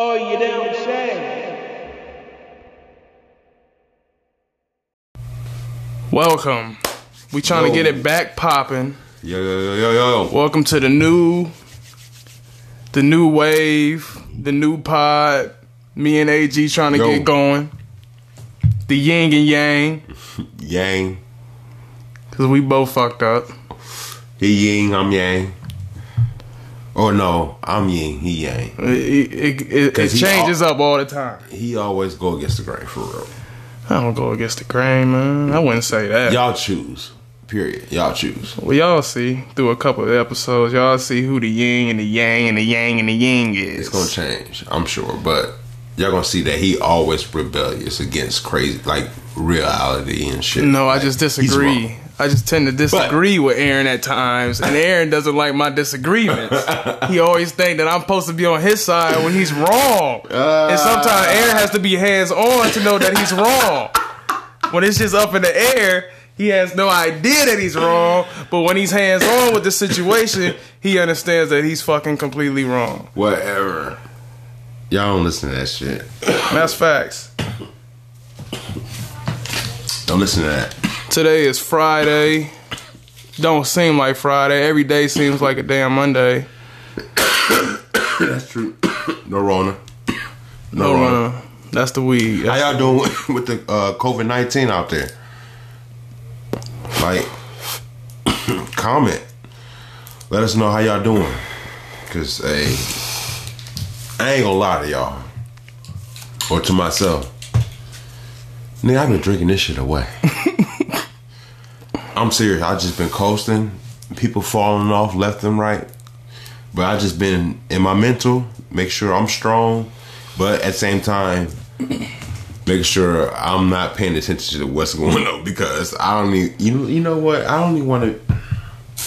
Oh, you damn shame. Welcome. We trying to get it back popping. Yo, yo, yo, yo, yo. Welcome to the new, the new wave, the new pod. Me and AG trying to Yo. get going. The yin and yang, Yang. cause we both fucked up. He yin, I'm yang. Oh no, I'm yin, he yang. It, it, it, it changes up all the time. He always go against the grain for real. I don't go against the grain, man. I wouldn't say that. Y'all choose. Period. Y'all choose. Well, y'all see through a couple of episodes, y'all see who the yin and the yang and the yang and the yin is. It's gonna change, I'm sure, but y'all gonna see that he always rebellious against crazy like reality and shit. No, I Like, just he's disagree. I just tend to disagree with Aaron at times, and Aaron doesn't like my disagreements. he always think that I'm supposed to be on his side when he's wrong, and ah. sometimes Aaron has to be hands on to know that he's wrong. When it's just up in the air, he has no idea that he's wrong. But when he's hands on with the situation, he understands that he's fucking completely wrong. Whatever. Y'all don't listen to that shit. That's facts. Don't listen to that. Today is Friday. Don't seem like Friday. Every day seems like a damn Monday. That's true. no Rona. No, no, no. That's the weed. How y'all doing with, with the uh, COVID nineteen out there? Like, comment. Let us know how y'all doing. Cause hey, I ain't gonna lie to y'all or to myself. Nigga, I've been drinking this shit away. I'm serious. I just been coasting. People falling off left and right. But I just been in my mental, make sure I'm strong, but at the same time, make sure I'm not paying attention to what's going on because I don't need you. You know what? I don't even want to.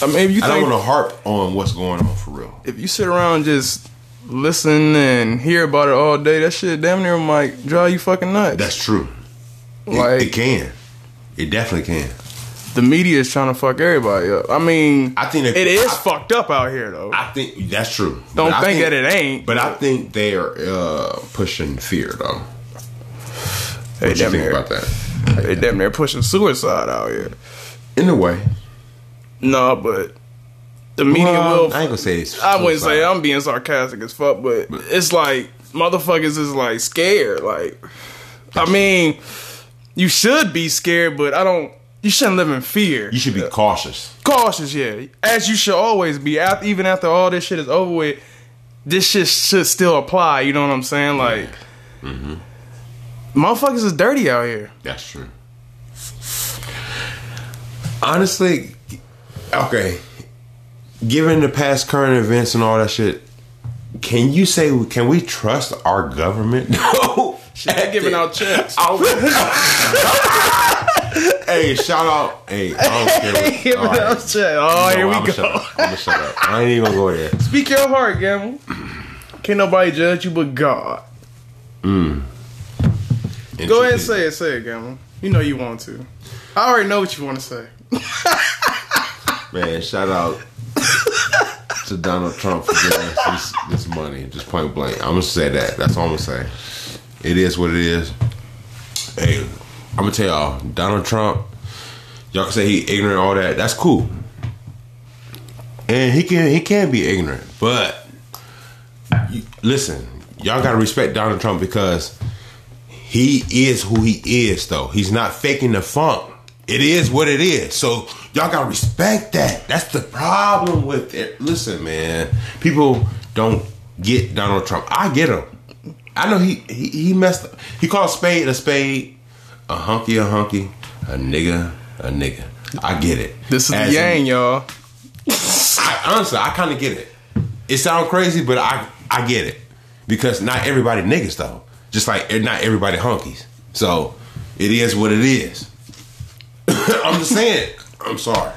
I mean, if you I don't want to harp on what's going on for real. if you sit around just listen and hear about it all day, that shit damn near might drive you fucking nuts. That's true. It- Like- it, can. It definitely can. The media is trying to fuck everybody up. I mean, I think that- it is I- fucked up out here though. I think that's true. Don't But I think, that it ain't. But I think they are uh, pushing fear though. What you think near, about that? they damn near pushing suicide out here. In a way, No, but the media Well, will. I ain't gonna say it's. I wouldn't say. I'm being sarcastic as fuck, but it's like motherfuckers is like scared. Like, I mean, you should be scared, but I don't. You shouldn't live in fear. You should be cautious. cautious, yeah, as you should always be. After even after all this shit is over with, this shit should still apply. You know what I'm saying? Like, mm-hmm. motherfuckers is dirty out here. That's true. Honestly, okay. Given the past current events and all that shit, can you say can we trust our government? No. They're giving out checks. hey, shout out. Hey, I don't care. All right. Oh, No, here we I'ma go. I'm gonna shut up. I ain't even gonna go there. Speak your heart, Gamble. Can't nobody judge you but God. Mm. Go ahead and say it. Say it, Gamble. You know you want to. I already know what you want to say. Man, shout out to Donald Trump for giving us this, this money. Just point blank. I'm gonna say that. That's all I'm gonna say. It is what it is. Hey, I'm gonna tell y'all, Donald Trump. Y'all can say he ignorant, all that. That's cool. And he can he can be ignorant, but you, listen, y'all gotta respect Donald Trump because he is who he is. Though he's not faking the funk. It is what it is. So y'all gotta respect that. That's the problem with it. Listen, man, people don't get Donald Trump. I get him. I know he he, he messed up. He called spade a spade, a hunky a hunky, a nigga a nigga. I get it. This is As in- yang, y'all. I, honestly, I kind of get it. It sounds crazy, but I I get it because not everybody niggas though. Just like eh, not everybody hunkies. So it is what it is. I'm just saying. I'm sorry.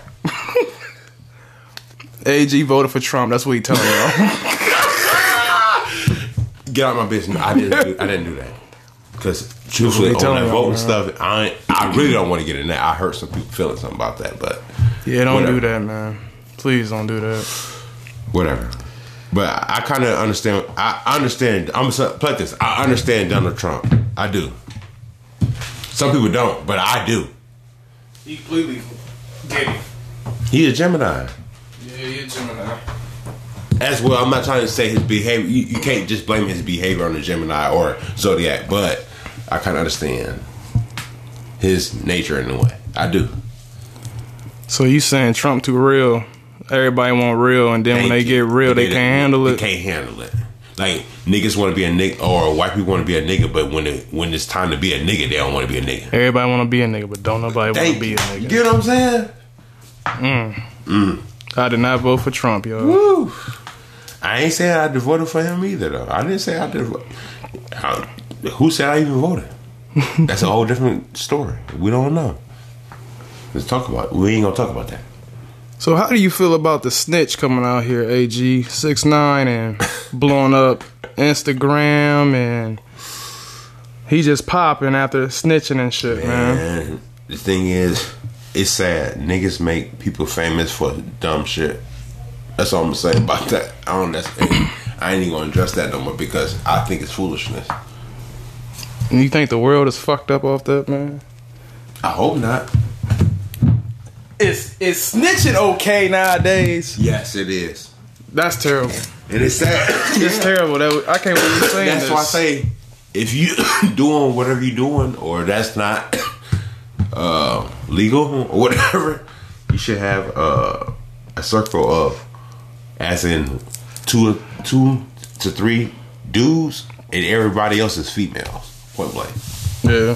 AG voted for Trump. That's what he told y'all. Get out of my business. I didn't. Do, I didn't do that because truthfully, we on telling that voting stuff, I ain't- I really don't want to get in that. I heard some people feeling something about that, but yeah, don't Whatever. do that, man. Please don't do that. whatever. But I, I kind of understand. I understand. I'm so- like this. I understand Donald Trump. I do. Some people don't, but I do. He completely get it. He a Gemini. Yeah, you're Gemini. As well, I'm not trying to say his behavior. You, you can't just blame his behavior on the Gemini or Zodiac, but I kind of understand his nature in a way. I do. So you saying Trump too real? Everybody want real, and then when they you. get real, they They- can't handle it. They can't handle it. Like niggas want to be a nigga, or white people want to be a nigga, but when it, when it's time to be a nigga, they don't want to be a nigga. Everybody want to be a nigga, but don't nobody want to be a nigga. You get what I'm saying? Mm. Mm. I did not vote for Trump, yo. Woo. I ain't saying I voted for him either, though. I didn't say I did. I- Who said I even voted? That's a whole different story. We don't know. Let's talk about. It. We ain't gonna talk about that. So how do you feel about the snitch coming out here, AG six nine, and blowing up Instagram, and he just popping after snitching and shit, man. And the thing is, it's sad. Niggas make people famous for dumb shit. That's all I'm gonna say about that. I don't. That's, I ain't even gonna address that no more because I think it's foolishness. And you think the world is fucked up off that, man? I hope not. Is is snitching okay nowadays? Yes, it is. That's terrible. And it's sad. It's terrible. That I can't believe you're saying That's this. why I say if you doing whatever you're doing or that's not uh, legal or whatever, you should have uh, a circle of, as in two two to three dudes and everybody else is females. Point blank. Yeah.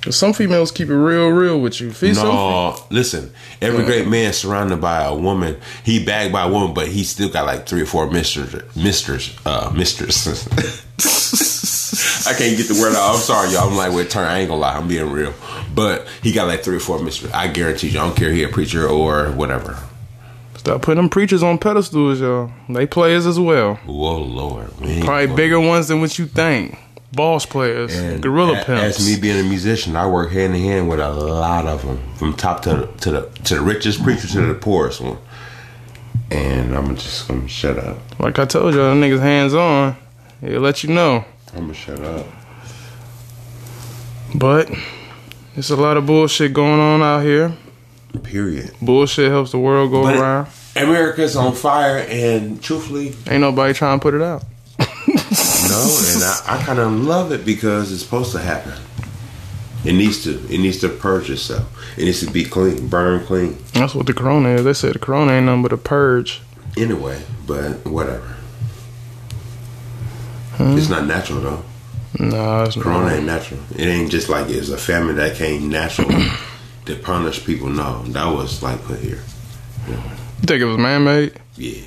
'Cause some females keep it real, real with you. Some- No, listen. Every great man surrounded by a woman. He bagged by a woman, but he still got like three or four misters, misters, uh, mistresses. I can't get the word out. I'm sorry, y'all. I'm like with turn. I ain't gonna lie. I'm being real. But he got like three or four mistresses. I guarantee you. I don't care if he a preacher or whatever. Stop putting them preachers on pedestals, y'all. They players as well. Whoa, Lord. Ain't Probably bigger ones than what you think. Boss players, And gorilla a- pimps. As me being a musician, I work hand in hand with a lot of them, from top to the, to the to the richest preacher to the poorest one. And I'm just gonna shut up. like I told y'all, them niggas hands on. He'll let you know. I'm gonna shut up. But there's a lot of bullshit going on out here. Period. Bullshit helps the world go But- around. America's on fire, and truthfully, Ain't nobody trying to put it out. No. And I, I kind of love it because it's supposed to happen. It needs to. It needs to purge itself. It needs to be clean, burn clean. That's what the corona is. They said the corona ain't nothing but a purge. Anyway, but whatever. Hmm? It's not natural though. No, it's Corona not. ain't natural. It ain't just like it's a family that came natural to punish people. No, that was like put here. You think it was man made? Yeah.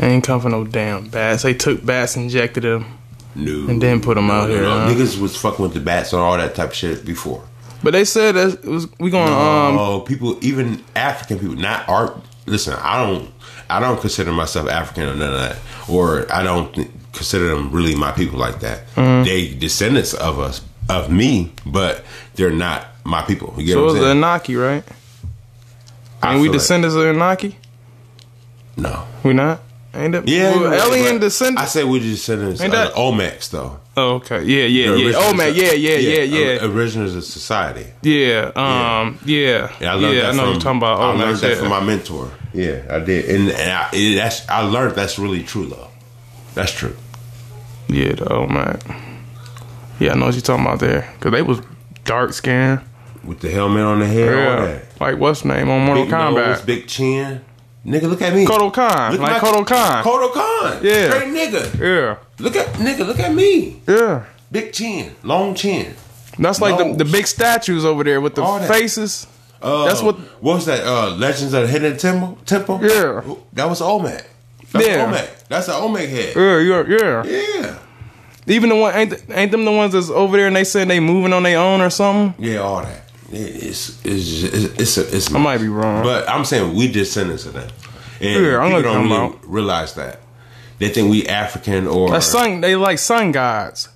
Ain't come from no damn bats. They took bats, injected them. No. And then put 'em out here, huh? Niggas was fucking with the bats and all that type of shit before. But they said that it was we going um Oh, people, even African people, not art. Listen, I don't, I don't consider myself African or none of that, or I don't th- consider them really my people like that. Mm-hmm. They descendants of us, of me, but they're not my people. You get so it what was I'm the saying? Anaki, right? I Ain't we feel like- descendants of Anaki? no. We not? Ain't it? Yeah, well, yeah, alien but descendants. I say we're descendants Ain't that- the Olmecs, though. oh, okay. Yeah, yeah, yeah. Oh of- yeah, yeah, yeah, yeah, or- Originals of society. yeah. Um, yeah, Yeah, I learned yeah. that I know from, you're talking about. I Oh learned that yeah. from my mentor. Yeah, I did, and, and I, it, that's I learned that's really true though. That's true. yeah, the man. Yeah, I know what you're talking about there. Cause they was dark skinned. With the helmet on the head, Yeah, that. like what's name on Mortal Big Kombat? nose, big chin. Nigga, look at me. Kotal Kahn, Look like at Kotal Kahn. Kotal Kahn. Yeah. Straight nigga. yeah, Look at nigga. Look at me. yeah. Big chin, long chin. That's like the, Nose. the big statues over there with the that. faces. Uh, That's what- What was that? Uh, Legends of the Hidden Temple. Temple. Yeah. That was Olmec. That's Yeah. Olmec. That's an Olmec head. Yeah, yeah, yeah. Yeah. Even the one ain't ain't them the ones that's over there and they said they moving on their own or something. Yeah, all that. It- It's it's it's it's, a, it's I might be wrong. but I'm saying we descendants of them, and Yeah, people don't really talking realize that. They think we African or That's sun. They like sun gods.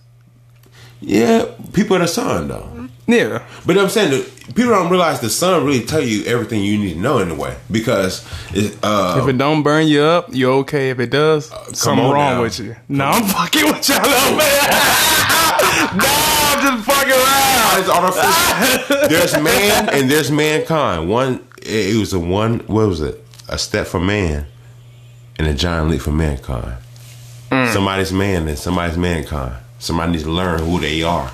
yeah, people of the sun though. Yeah. But I'm saying people don't realize the sun really tell you everything you need to know in a way because it, uh, If it don't burn you up, you're okay. If it does, something wrong now. with you. No, I'm fucking with y'all, man. no, I'm just fucking around. it's artificial. there's man and there's mankind. One, it was a one. What was it? A step for man and a giant leap for mankind. Mm. Somebody's man and somebody's mankind. Somebody needs to learn who they are.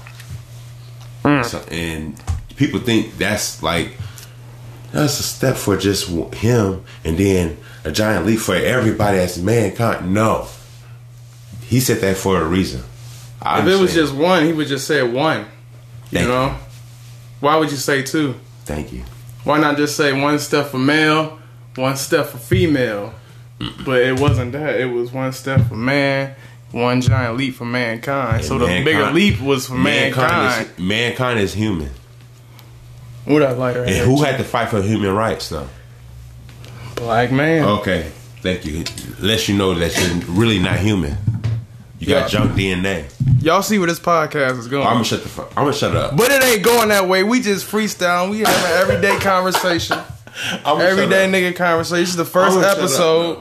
Mm. So, and people think that's like that's a step for just him, and then a giant leap for everybody as mankind. No, he said that for a reason. I If it was just one, he would just say one. You Thank you. know? Why would you say two? thank you. Why not just say one step for male, one step for female? But it wasn't that. It was one step for man, one giant leap for mankind. so the bigger leap was for mankind. Mankind is, mankind is human, what that lighter and who had to fight for human rights though? Black man. Okay, thank you. Lets you know that you're really not human. You got Yeah. junk DNA. Y'all see where this podcast is going. I'm gonna shut the fuck. I'm gonna shut up. but it ain't going that way. We just freestyle. We have an everyday conversation. Everyday nigga conversation. This is the first I'ma shut up episode.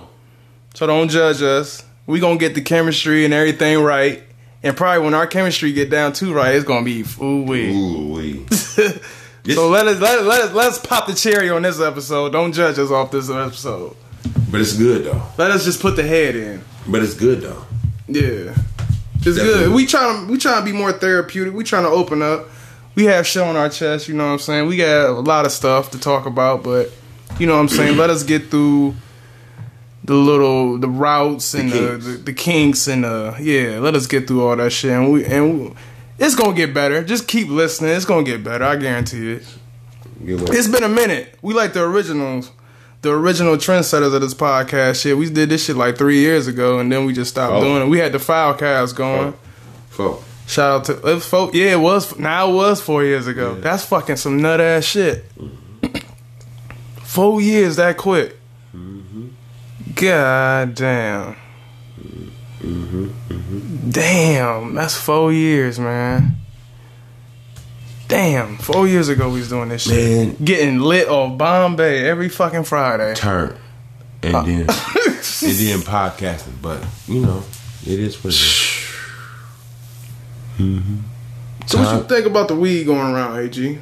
So don't judge us. We gonna get the chemistry and everything right. And probably when our chemistry get down too right, it's gonna be ooh wee. Ooh wee. So let us let us, let us let's pop the cherry on this episode. Don't judge us off this episode. But it's good though. Let us just put the head in. But it's good though. Yeah, it's Definitely. good. We trying to we trying to be more therapeutic. We trying to open up. We have shit on our chest. You know what I'm saying. We got a lot of stuff to talk about, but you know what I'm saying. Mm-hmm. Let us get through the little the routes and the, kinks. the, the kinks and the yeah. Let us get through all that shit, and we and we, it's gonna get better. Just keep listening. It's gonna get better. I guarantee it. It's been a minute. We like the originals, the original trendsetters of this podcast. Shit, we did this shit like three years ago, and then we just stopped Oh. doing it. We had the file cast going. Fuck. Shout out to it was four, yeah, it was now it was four years ago. That's fucking some nut ass shit. four years that quick. God damn. Damn, that's four years, man. Damn, four years ago we was doing this shit. Man. Getting lit off Bombay every fucking Friday. Turn. And Uh. then and then podcasting. But you know, it is what it is. So what you think about the weed going around, AG?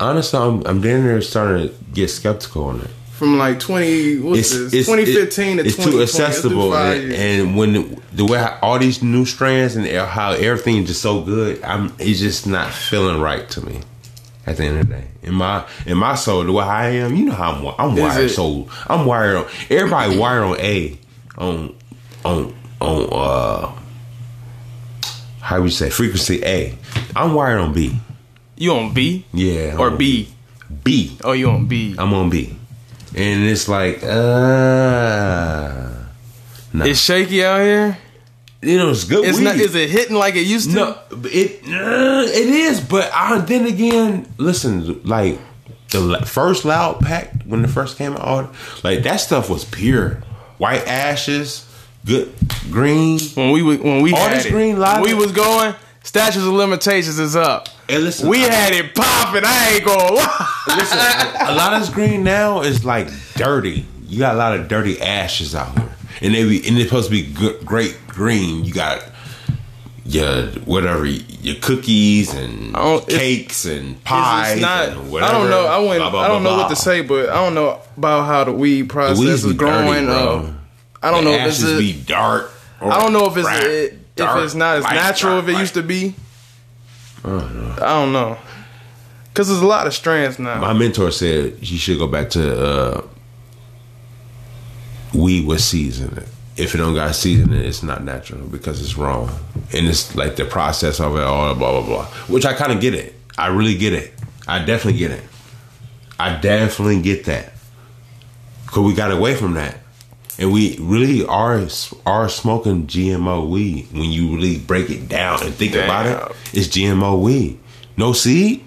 Honestly, I'm I'm down there starting to get skeptical on it. From like twenty, what's this? Twenty fifteen to it's too twenty. accessible, and, and when the, the way how all these new strands and how everything is just so good, I'm it's just not feeling right to me. At the end of the day, in my in my soul, the way I am, you know how I'm I'm wired. it- So I'm wired on everybody wired on A, on on on uh how would you say frequency A. I'm wired on B. you on B Yeah, or I'm on B? B. Oh, you on B? I'm on B, and it's like uh. No. It's shaky out here. you know, it's good. It's weed. not. Is it hitting like it used to? No, it uh, it is, but I, then again, listen, like the first loud pack when it first came out, like that stuff was pure, white ashes, good green. When we was- when we All had this it, green we was going. Statutes of limitations is up. Listen, we I- had it popping. I ain't gonna lie. Listen, a lot of this green now is like dirty. You got a lot of dirty ashes out here, and they be and it's supposed to be good, great green. You got your whatever your cookies and cakes and It's pies not. and whatever. I don't know. I wouldn't. blah, blah, I don't blah, know what to say, but I don't know about how the weed process weeds is growing. dirty, uh, I don't The know if it's. ashes a- be dark. or I don't know if it's brown, it, if it's not as light, natural dark, if it used to light. be. I don't know. Cause there's a lot of strands now. My mentor said you should go back to uh, weed with seasoning. If it don't got seasoning, it's not natural because it's wrong, and it's like the process of it all, blah blah blah. Which I kind of get it. I really get it. I definitely get it. I definitely get that. Cause we got away from that, and we really are are smoking GMO weed. When you really break it down and think about it, it's GMO weed. No seed.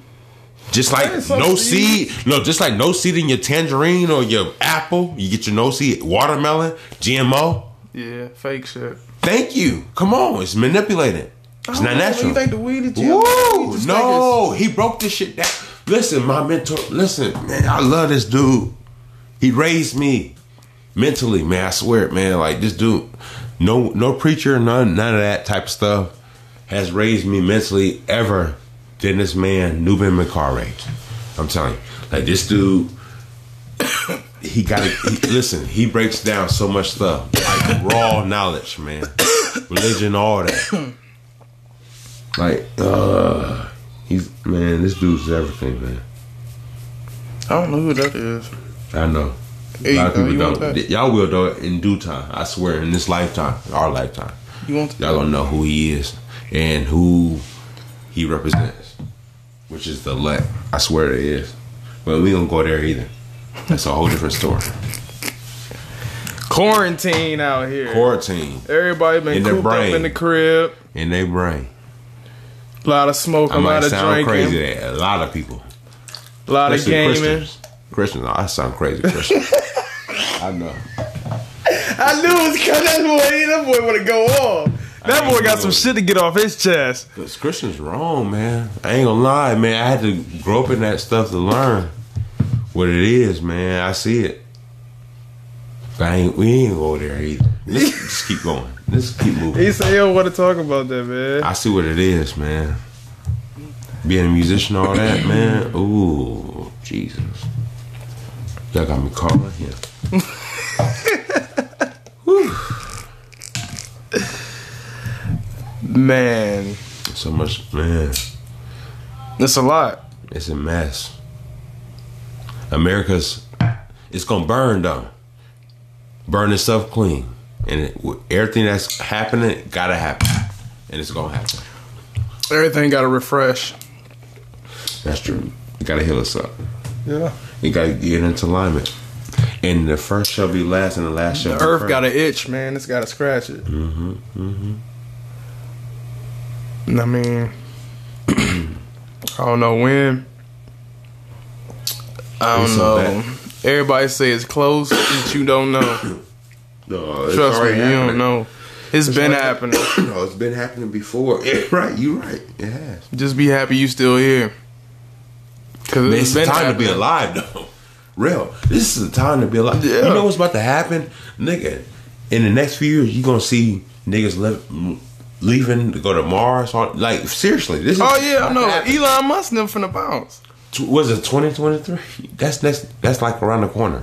Just like no seed. seed, no, just like no seed in your tangerine or your apple. You get your no seed watermelon, GMO. yeah, fake shit. Thank you. Come on, it's manipulated. It's not natural. You think the weed is Woo! No, he broke this shit down. Listen, my mentor. Listen, man, I love this dude. He raised me mentally, man. I swear it, man. Like this dude, no, no preacher, none, none of that type of stuff has raised me mentally ever than this man, Nuben McCarray. I'm telling you, like this dude. he got to listen. He breaks down so much stuff, like raw knowledge, man, religion, all that. Like, uh, he's man, this dude's everything, man. I don't know who that is. I know. A lot of people don't. Y'all will though in due time. I swear, in this lifetime, our lifetime, you want y'all gonna know who he is and who he represents, which is the elect. I swear it is. But we don't go there either. That's a whole different story. Quarantine out here. Quarantine. Everybody been in cooped up in the crib. In their brain. A lot of smoking, a lot of drinking. crazy. A lot of people. A lot Especially of gaming. Christians. Christians, I sound crazy. Christian. I know. I knew it was because that boy, that boy want to go off. That boy got some shit to get off his chest. Cause Christian's wrong, man. I ain't gonna lie, man. I had to grow up in that stuff to learn what it is, man. I see it. But I ain't, we ain't go there either. Let's just keep going. Let's keep moving. He said he don't want to talk about that, man. I see what it is, man. Being a musician, all that, man. Ooh, Jesus. Y'all got me calling here. man. So much, man. It's a lot. It's a mess. America's, it's gonna burn though. Burn itself clean, and it, everything that's happening gotta happen, and it's gonna happen. Everything gotta refresh. That's true. You gotta heal us up. Yeah. You gotta get into alignment. And the first shall be last, and the last shall the be earth first. got an itch, man. It's got to scratch it. Mm-hmm. Mm-hmm. I mean, I don't know when. I don't It's know. Everybody say it's close, but you don't know. No, it's Trust me, already you don't know. It's been already- happening. no, it's been happening before. Yeah, right, you right. It has. Just be happy you still here. Cause Man, it's the time to be alive, though. Real. This is the time to be alive. Yeah. You know what's about to happen, nigga? In the next few years, you gonna see niggas leaving to go to Mars. Or, like seriously, this is. Oh yeah, I know. Elon Musk them finna bounce. Was it twenty twenty three? That's next. That's like around the corner.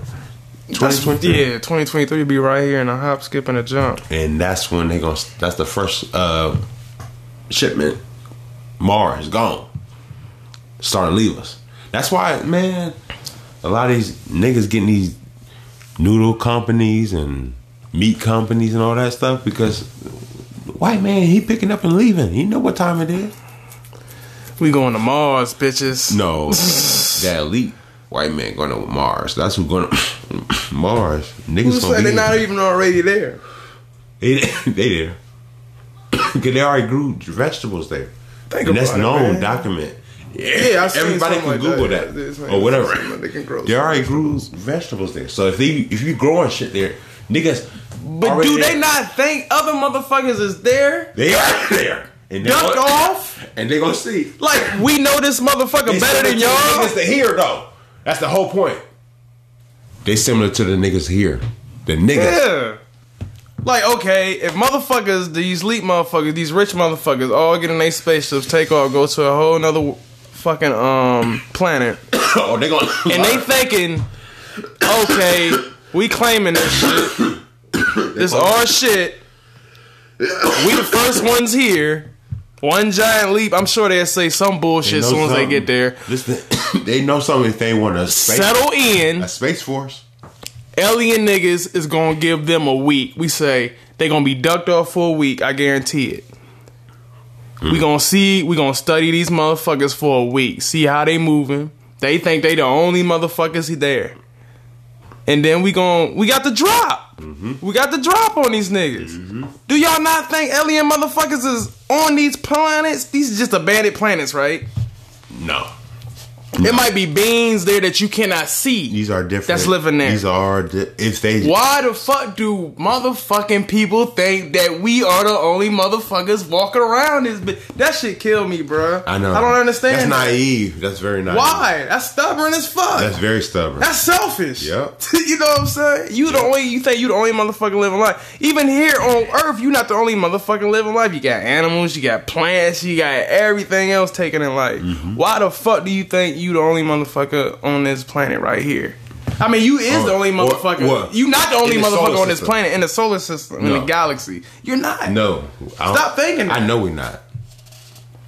Twenty twenty three. Yeah, 2023 be right here in a hop, skip, and a jump. and that's when they gonna. That's the first uh, shipment. Mars gone. Starting to leave us. That's why, man. A lot of these niggas getting these noodle companies and meat companies and all that stuff because white man he picking up and leaving. He know what time it is. We going to Mars, bitches. No, that elite white man going to Mars. That's who going to Mars. Niggas gonna be they're not even already there? They they there. Cause they already grew vegetables there. Think and that's it, known, document. Yeah, I've seen everybody can like Google that. that, Yeah, or whatever. it's like they can grow They already grew vegetables there. So if they if you growing shit there, niggas. But already do they there. not think other motherfuckers is there? They are there. And they Ducked gonna- off? and they gonna see. Like we know this motherfucker They better than y'all. Niggas that here though. That's the whole point. They similar to the niggas here. The niggas. Yeah. Like, okay, if motherfuckers, these elite motherfuckers, these rich motherfuckers, all get in their spaceships, take off, go to a whole nother fucking um planet, oh, they gonna. and they thinking, okay, we claiming this shit, this our shit, we the first ones here. One giant leap. I'm sure they'll say some bullshit as soon as they get there. Listen, they know something if they want to Settle in. a space force. Alien niggas is gonna give them a week. We say they gonna be ducked off for a week. I guarantee it. Mm-hmm. We gonna see. We gonna study these motherfuckers for a week. See how they moving. They think they the only motherfuckers there. And then we gon' we got the drop. Mm-hmm. We got the drop on these niggas. Mm-hmm. Do y'all not think alien motherfuckers is on these planets? These are just abandoned planets, right? No. It might be beings there that you cannot see. These are different. That's living there. These are di- if they Why the fuck do motherfucking people think that we are the only motherfuckers walking around this? That shit kill me, bruh. I know. I don't understand. That's naive. That's very naive. Why? That's stubborn as fuck. That's very stubborn. That's selfish. Yep. you know what I'm saying? You the only you think you the only motherfucker living life. Even here on Earth, you not the only motherfucker living life. You got animals, you got plants, you got everything else taken in life. Mm-hmm. Why the fuck do you think you the only motherfucker on this planet right here? I mean, you is Oh, the only motherfucker. You not the only the motherfucker on this system. planet in the solar system in the galaxy. You're not. no. Stop thinking I know we're not.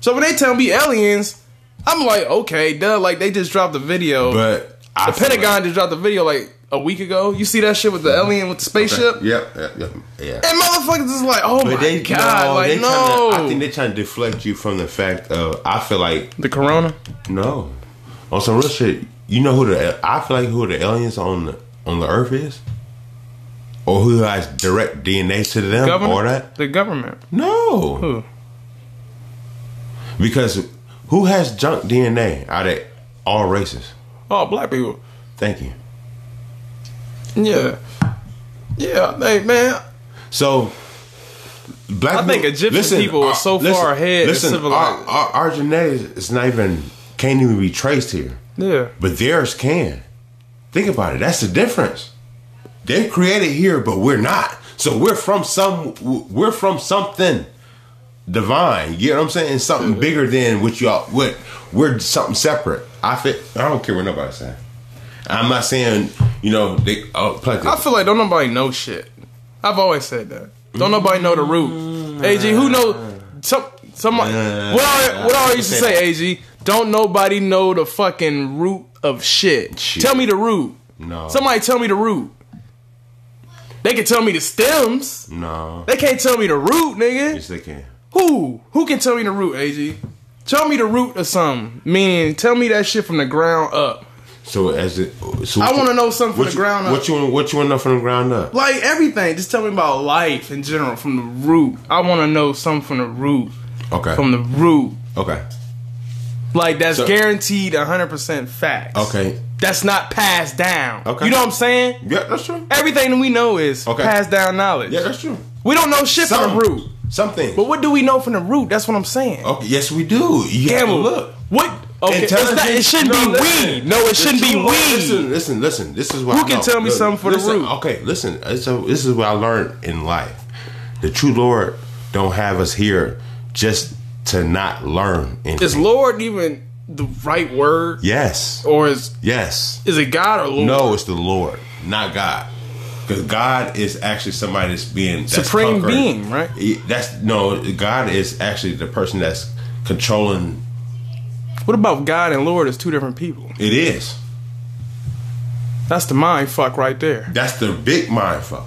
So when they tell me aliens, I'm like, okay, duh. Like they just dropped the video. But I the Pentagon just dropped the video like a week ago. You see that shit with the mm-hmm. alien with the spaceship? like- Yep. Yep. Yep. Yeah. And motherfuckers is like, oh my they, god, no, like no. tryna- I think they're trying to deflect you from the fact of. I feel like the corona. no, on some real shit. You know who the I feel like who the aliens on the on the Earth is, or who has direct DNA to them, Government. or that. The government. No, Who? because who has junk DNA out of all races? Oh, black people. Thank you. Yeah. Yeah, hey man. So, black. I think Egyptian people are our- so far ahead Listen, our, our, our genetics is not even can't even be traced here, Yeah. but theirs can. Think about it. That's the difference. They're created here, but we're not. So we're from some. We're from something divine. You know what I'm saying? Something bigger than what y'all. What we're something separate. I fit. I don't care what nobody's saying. I'm not saying you know they. Oh, plenty. I feel like don't nobody know shit. I've always said that. Don't nobody know the root. Mm, AG, who know some somebody what I what I used to say, AG, don't nobody know the fucking root of shit. Shit. Tell me the root. No. Somebody tell me the root. They can tell me the stems. no. They can't tell me the root, nigga. Yes, they can. Who? Who can tell me the root, AG? Tell me the root of something. Meaning, tell me that shit from the ground up. So as it, so I wanna know something from the you- ground up. What you want? What you want to know from the ground up? Like everything. Just tell me about life in general from the root. I want to know something from the root. Okay. From the root. Okay. Like that's So- guaranteed 100% facts. Okay. That's not passed down. Okay. You know what I'm saying? Yeah, that's true. Everything that we know is Okay. passed down knowledge. Yeah, that's true. we don't know shit from Some the root. Something. But what do we know from the root? That's what I'm saying. Okay. Yes, we do. You have look. What? Okay, it's not, it shouldn't No, be listen. we. No, it shouldn't be Listen, we. Listen, listen, listen. This is what Who I can know. tell me Look, something for the root? Okay, listen. Uh, so this is what I learned in life. The true Lord don't have us here just to not learn. Anything. Is Lord even the right word? yes, Or is yes. is it God or Lord? No, it's the Lord, not God. Because God is actually somebody that's being that's Supreme conquering. being, right? That's no. God is actually the person that's controlling. What about God and Lord as two different people? It is. That's the mind fuck right there. That's the big mind fuck.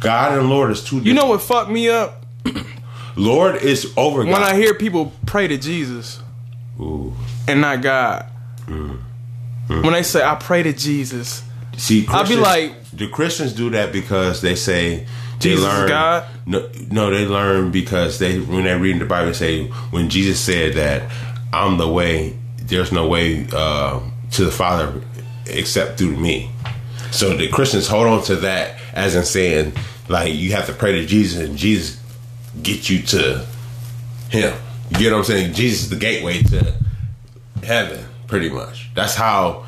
God and Lord is two. You know what fucked me up? Lord is over God. When I hear people pray to Jesus Ooh. and not God. Mm. When they say I pray to Jesus, See, I'll be like- the Christians do that because they say they Jesus learn. God? No, no, they learn because they when they read in the Bible they say when Jesus said that I'm the way, there's no way uh, to the Father except through me. So the Christians hold on to that as in saying like you have to pray to Jesus and Jesus get you to Him. You get what I'm saying? Jesus is the gateway to heaven, pretty much. That's how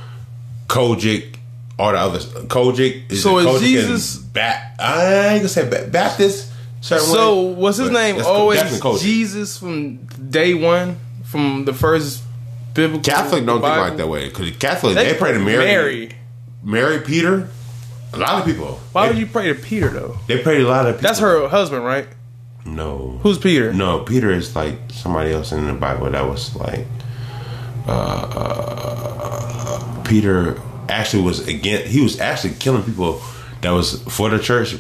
COGIC, all the others. COGIC is So is COGIC and Jesus- Ba- I ain't gonna say ba- Baptist. so was his name always. Oh, Jesus from day one, from the first biblical Catholic don't Bible? think like that way because Catholic they, pray to Mary, Mary. Mary, Peter. A lot of people. Why they, would you pray to Peter though? They pray to a lot of people. That's her husband, right? No. Who's Peter? No, Peter is like somebody else in the Bible that was like uh, uh, Peter actually was against he was actually killing people that was for the church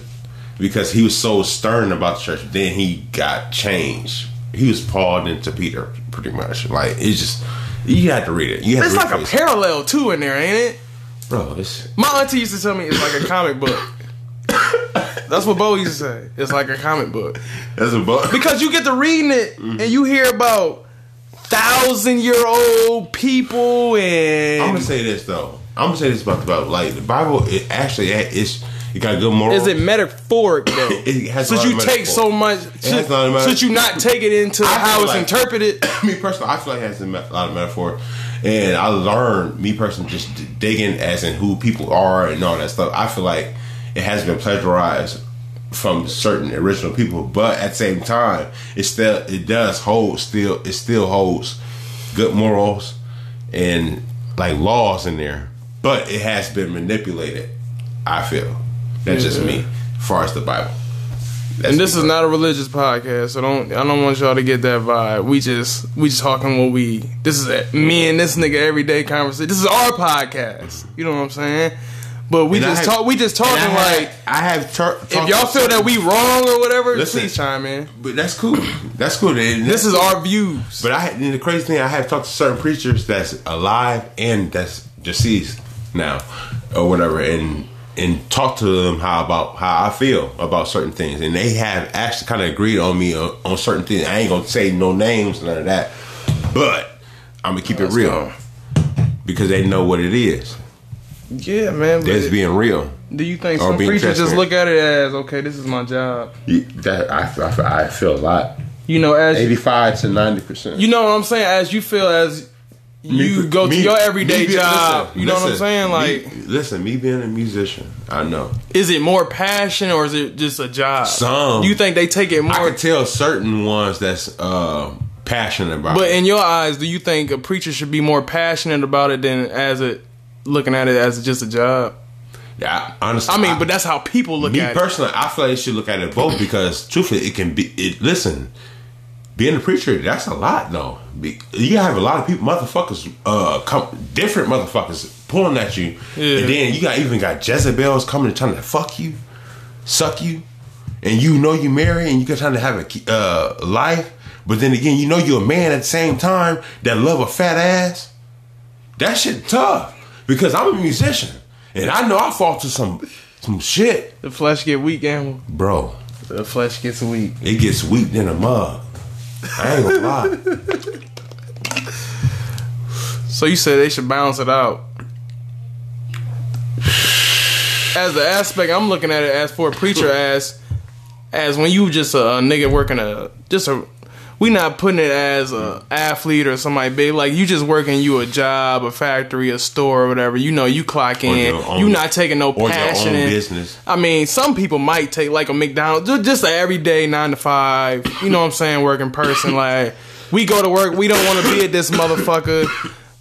because he was so stern about the church. Then he got changed. He was Paul into Peter pretty much. Like it's just you have to read it. You have It's to like a parallel too in there, ain't it? bro. It's My auntie used to tell me it's like a comic book. That's what Bo used to say. It's like a comic book that's a book. because you get to reading it mm-hmm. and you hear about thousand year old people and I'm gonna say this though. I'm gonna say this about the Bible. Like the Bible, it actually it's it got good morals. Is it metaphoric though? It has a since lot you of take so much, has since, a lot of since you not take it into how it's like- interpreted. me personally, I feel like it has a lot of metaphor, and I learned me personally just digging as in who people are and all that stuff. I feel like it has been plagiarized from certain original people, but at the same time, it still it does hold still it still holds good morals and like laws in there, but it has been manipulated. I feel that's just me, as far as the Bible. That's And this is not a religious podcast, so don't I don't want y'all to get that vibe. We just we just talking what we. This is a, me and this nigga everyday conversation. This is our podcast. You know what I'm saying? But we And just have- talk. We just talking I have, like I have tur- if y'all feel that we wrong or whatever, Listen. please chime in. But that's cool. That's cool. And This that's is cool. our views. But I and the crazy thing, I have talked to certain preachers that's alive and that's deceased now, or whatever, and and talk to them how about how I feel about certain things, and they have actually kind of agreed on me on, on certain things. I ain't gonna say no names, none of that, but I'm gonna keep it real go. because they know what it is. Yeah, man. That's being real. do you think some preachers just look at it as okay? This is my job. That I, I feel a lot, You know, as eighty five to ninety percent. you know what I'm saying. As you feel as you Me- go to your everyday me job. listen, you know what I'm saying? Like, me- listen, me being a musician, I know. is it more passion or is it just a job? Some. You think they take it more? I can tell certain ones that's uh, passionate about. It. But it. in your eyes, do you think a preacher should be more passionate about it than as it looking at it as just a job? Yeah, honestly, I mean, but that's how people look at it. me at personally, I feel like you should look at it both because truthfully, it can be. It, listen, being a preacher, that's a lot though. Be- You have a lot of people, motherfuckers, uh, come, different motherfuckers pulling at you, Yeah. and then you got even got Jezebels coming and trying to fuck you, suck you, and you know you married and you got trying to have a uh, life, but then again, you know you're a man at the same time that love a fat ass. That shit tough because I'm a musician and I know I fall to some some shit. The flesh get weak, Gamble. bro. The flesh gets weak. It gets weak in a mug. I ain't gonna lie. So you said they should balance it out. As the aspect I'm looking at it as for a preacher as as when you just a, nigga working a just a we not putting it as a athlete or somebody big. Like you just working you a job a factory a store or whatever. You know you clock in. own- you not taking no or your passion own in- business. I mean some people might take like a McDonald's just an everyday nine to five. You know what I'm saying? Working person like we go to work. We don't want to be at this motherfucker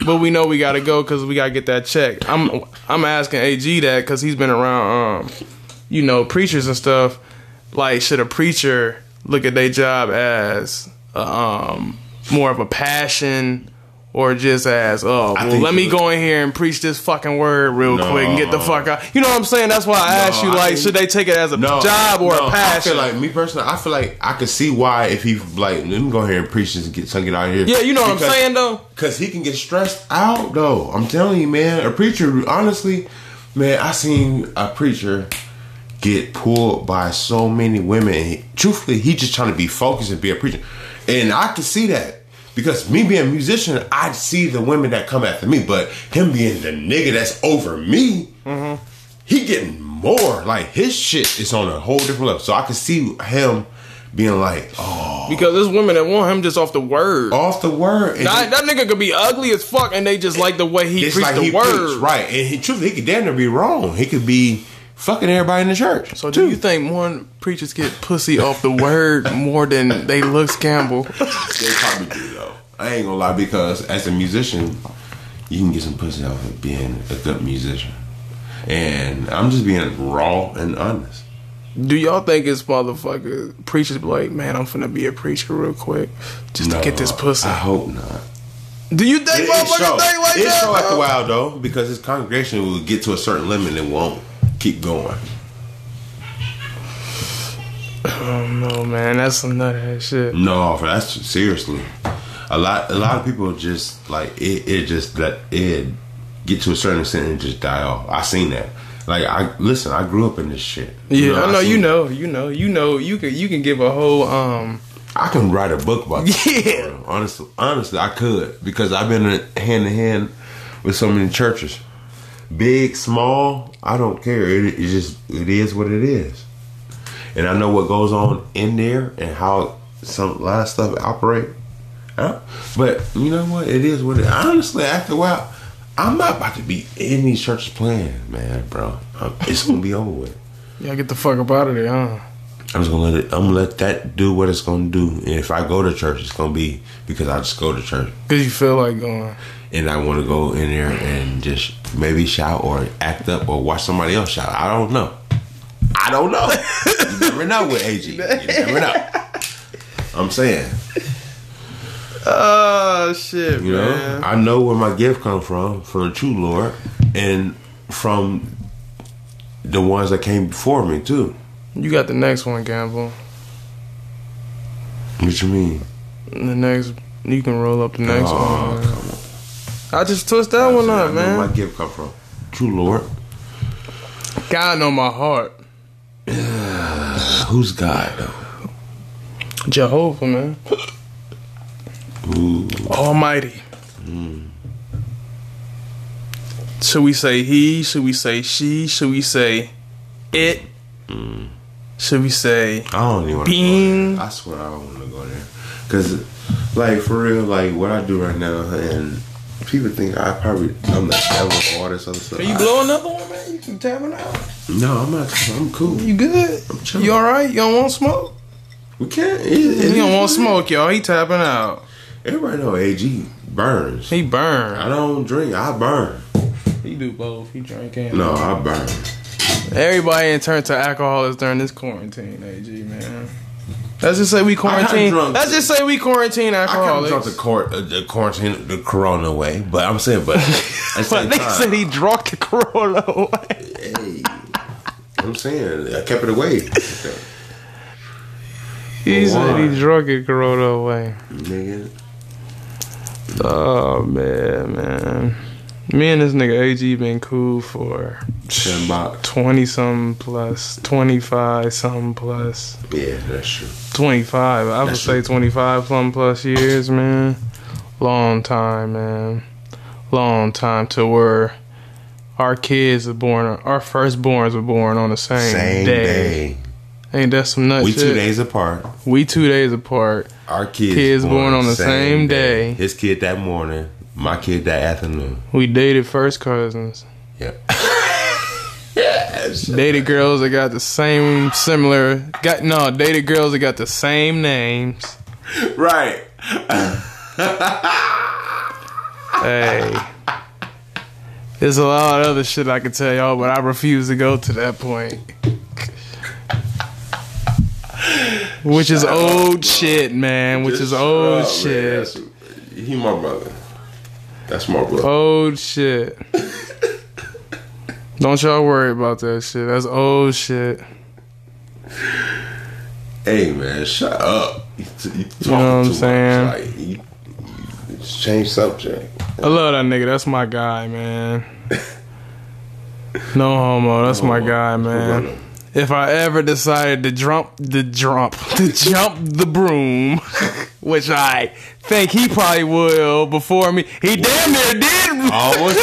but we know we got to go because we got to get that check. I'm I'm asking AG that because he's been around, um, you know, preachers and stuff. Like, should a preacher look at their job as um, more of a passion or just as, oh, well, let me go in here and preach this fucking word real No. quick and get the fuck out. You know what I'm saying? That's why I asked you, I like, think- should they take it as a No, job or no, a passion? I feel like me personally, I feel like I could see why if he like let me go here and preach this and get some get out of here. yeah, you know what I'm saying though. Cause he can get stressed out though. I'm telling you, man. A preacher, honestly, man, I seen a preacher get pulled by so many women. He, truthfully, he just trying to be focused and be a preacher, and I can see that because me being a musician, I see the women that come after me. But him being the nigga that's over me, he getting more. Like his shit is on a whole different level. So I can see him being like, oh, Because there's women that want him just off the word. off the word. That, that nigga could be ugly as fuck, and they just like the way he It's preached like the he word. preached, right? And he, truthfully, he could damn near be wrong. He could be fucking everybody in the church. So do you think more preachers get pussy off the word more than they looks Gamble? They probably do though. I ain't gonna lie because as a musician, you can get some pussy off of being a good musician. And I'm just being raw and honest. Do y'all think it's motherfucker preachers be like, man, I'm finna be a preacher real quick just to get this pussy? I hope not. Do you think It, it motherfuckers show, think like it that? show after a while though because his congregation will get to a certain limit and won't keep going. Oh no, man, that's some nut ass shit. No, that's seriously. A lot, a lot of people just like it. It just let it get to a certain extent and just die off. I seen that. Like I listen, I grew up in this shit. Yeah, I know seen you know, you know, you know, you can you can give a whole um I can write a book about that. Yeah. bro. Honestly, honestly, I could because I've been hand in hand with so many churches, big, small. I don't care. It, it just it is what it is, and I know what goes on in there and how some a lot of stuff operate. Huh? But you know what? It is what it. Honestly, after a while, I'm not about to be in these churches playing, man, bro. Um, It's gonna be over with. Y'all get the fuck up out of there, huh? I'm just gonna let it. I'm gonna let that do what it's gonna do. And if I go to church, it's gonna be because I just go to church Cause you feel like going. And I want to go in there and just maybe shout or act up or watch somebody else shout. I don't know. I don't know. you never know with AG. You never know. I'm saying, Oh shit, you know, man. I know where my gift come from, from the true Lord, and from the ones that came before me too. You got the next one, Gamble. What you mean? The next, you can roll up the next Oh, one. Come man. on. I just twist that one up, man. where my gift come from. True Lord. God know my heart. Who's God though? Jehovah, man. Ooh. Almighty. Hmm. Should we say he? Should we say she? Should we say it? Hmm. Should we say I don't even want to go Being- there. I swear I don't want to go there. Cause, like for real, like what I do right now, and people think I probably I'm the devil or all this other stuff. Can you blow another one, man? You can tap it out. no, I'm not. I'm cool. You good? chilling. You alright? You don't want smoke? We can't. It, it You don't want smoke, y'all. He tapping out. Everybody know AG burns. He burn. I don't drink. I burn. He do both. He drink and No, I burn. Everybody in turn to alcoholics during this quarantine, AG man. Let's just say we quarantine. Let's just say we quarantine I kind of drunk the, court, uh, the quarantine, the Corona away, but I'm saying, but But they time, said he drunk the Corona away. Hey, I'm saying I kept it away, He said he drunk the Corona away. nigga. Oh man, man. Me and this nigga AG been cool for twenty something plus, twenty five something plus, Yeah, that's true. twenty five. I would That's say twenty five something plus years, man. Long time, man. Long time to where our kids are born. Our firstborns were born on the same, Same day. day. Ain't that some nut We shit? two days apart. We two days apart. Our kids, Kids born on the same day. His kid that morning. My kid that afternoon. We dated first cousins. Yep. yes. Dated girls that got the same similar got no dated girls that got the same names. Right. Hey. There's a lot of other shit I could tell y'all, but I refuse to go to that point. Which is old shit, man. Which is old up, shit. He my brother. That's my brother. Old shit. Don't y'all worry about that shit. That's old shit. Hey man, shut up. You, you talking know what I'm saying? Like, you, you change subject. I love that nigga. That's my guy, man. No homo. That's my guy, man. If I ever decided to jump the jump to jump the broom, which I think he probably will before me, he damn near did. Oh, Always.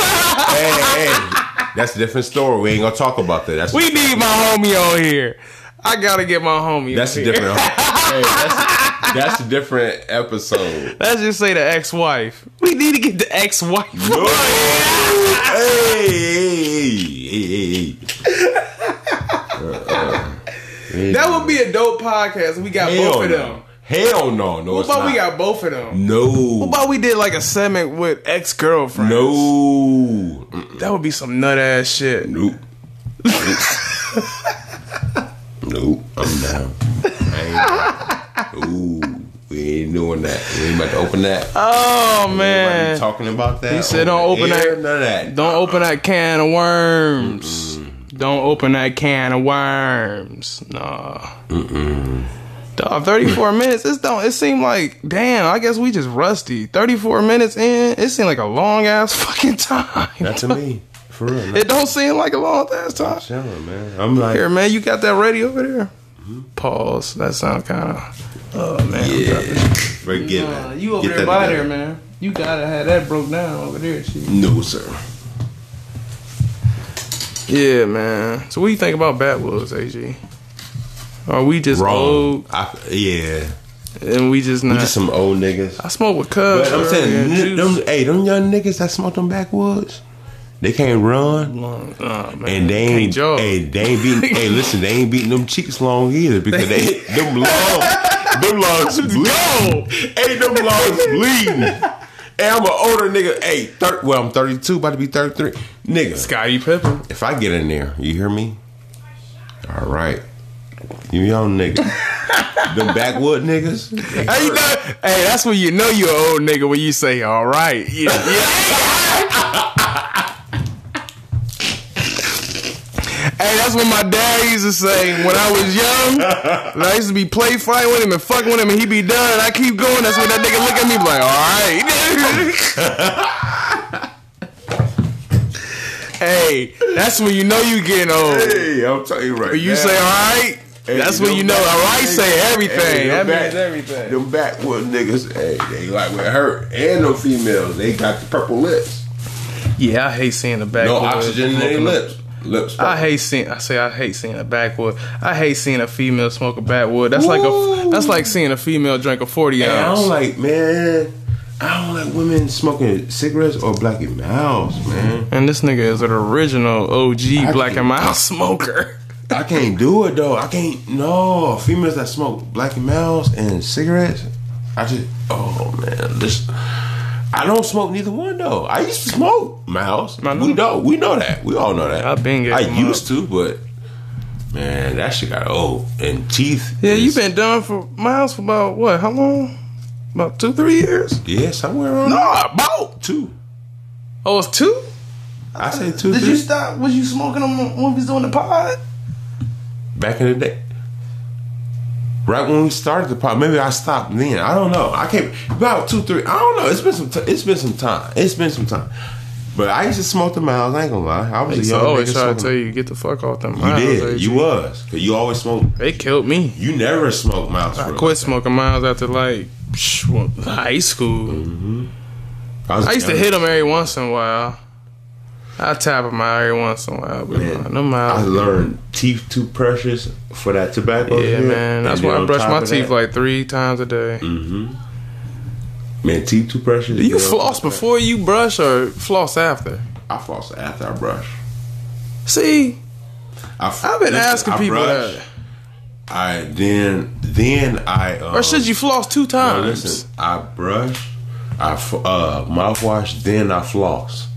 hey, hey, that's a different story. We ain't gonna talk about that. That's We need my homie on here. I gotta get my homie. that's a here. different. hey, that's, that's a different episode. Let's just say the ex-wife. We need to get the ex-wife. No. hey, hey, hey, hey, hey. Uh, uh, that would be a dope podcast. We got Hell both of no. Them. Hell no, no. What it's about we got both of them? no. What about we did like a segment with ex girlfriends? no. That would be some nut ass shit. Nope. nope. I'm down. I ain't, ooh, we ain't doing that. We ain't about to open that. Oh Nobody man. talking about that. He said don't open air, that- None of that. Don't open that can of worms. Don't open that can of worms. Nah. Dog, 34 minutes. This don't it seemed like damn, I guess we just rusty. 34 minutes in, it seemed like a long ass fucking time. Not to me. For real. Not It don't seem like a long ass time. chilling, man. I'm like, Here, man, you got that ready over there? Hmm? Pause. That sound kind of. Oh man. Yeah, forget Nah, it. you over Get there by together. there, man. You gotta have that broke down over there, chief. No, sir. Yeah, man. So what do you think about Backwoods, AG? Are we just Wrong. old I, yeah, and we just we not? just some old niggas. I smoke with Cubs. But I'm saying, n- them, hey, them young niggas that smoke them backwoods, they can't run. Long- oh, man. And they Can't ain't, jog. hey, they ain't beating. hey, listen, they ain't beating them cheeks long either because they them long, them lungs bleeding. Hey, them lungs bleeding. Hey, I'm an older nigga. Hey, thir- well, I'm 32, about to be 33. Nigga, Scottie Pippen. if I get in there, you hear me? All right, you young nigga. the backwood niggas. Hey, you know, hey, that's when you know you're an old nigga when you say, "All right." Yeah, yeah. hey, that's what my dad used to say when I was young. And I used to be play fighting with him and fucking with him, and he be done. And I keep going. That's when that nigga look at me like, "All right." hey, that's when you know you getting old. Hey, I'm telling you right. When you now. say, "All right." That's when you know. back- All right, say everything. Hey, that them means everything. Them backwood niggas, hey, they like with her and them females. They got the purple lips. Yeah, I hate seeing the back. No oxygen in their lips. Lips. I hate seeing. I say I hate seeing a backwood. I hate seeing a female smoke a backwood. That's like a. That's like seeing a female drink a forty Hey, I ounce. don't like, man. I don't like women smoking cigarettes or black and mouse, man. and this nigga is an original OG I black and mild smoker. I can't do it though. I can't. No, females that smoke black and mouse and cigarettes. I just. Oh man, this. I don't smoke neither one though. I used to smoke mouse. I. We know. We know that. We all know that. I've been I getting them used to, but man, that shit got old and teeth. Yeah, you is- been done for miles for about what? How long? About two, three years? yeah somewhere around. No, about. two. Oh, it's two. I say two. Did three. you stop? Was you smoking them when we was doing the pod? Back in the day. Right when we started the pod, maybe I stopped then. I don't know. I can't about two, three. I don't know. It's been some. T- it's been some time. It's been some time. But I used to smoke the miles. I ain't gonna lie. I was a young always try to tell you get the fuck off them. You miles, did. AG. You was. Cause you always smoked. They killed me. You never smoked miles. I quit smoking miles after like high school. Mm-hmm. was I used to hit them every once in a while. I tap them out every once in a while, but Man, man, them I learned teeth too precious for that tobacco. Yeah, shit. man. That's why I brush my teeth that- like three times a day. Mm-hmm. Man teeth toothbrushes. Do you floss before you brush or floss after? I floss after I brush. See, I, I've been listen, asking I people brush, that. I then then I um, Or should you floss two no, times? listen, I brush, I f- uh mouthwash, then I floss.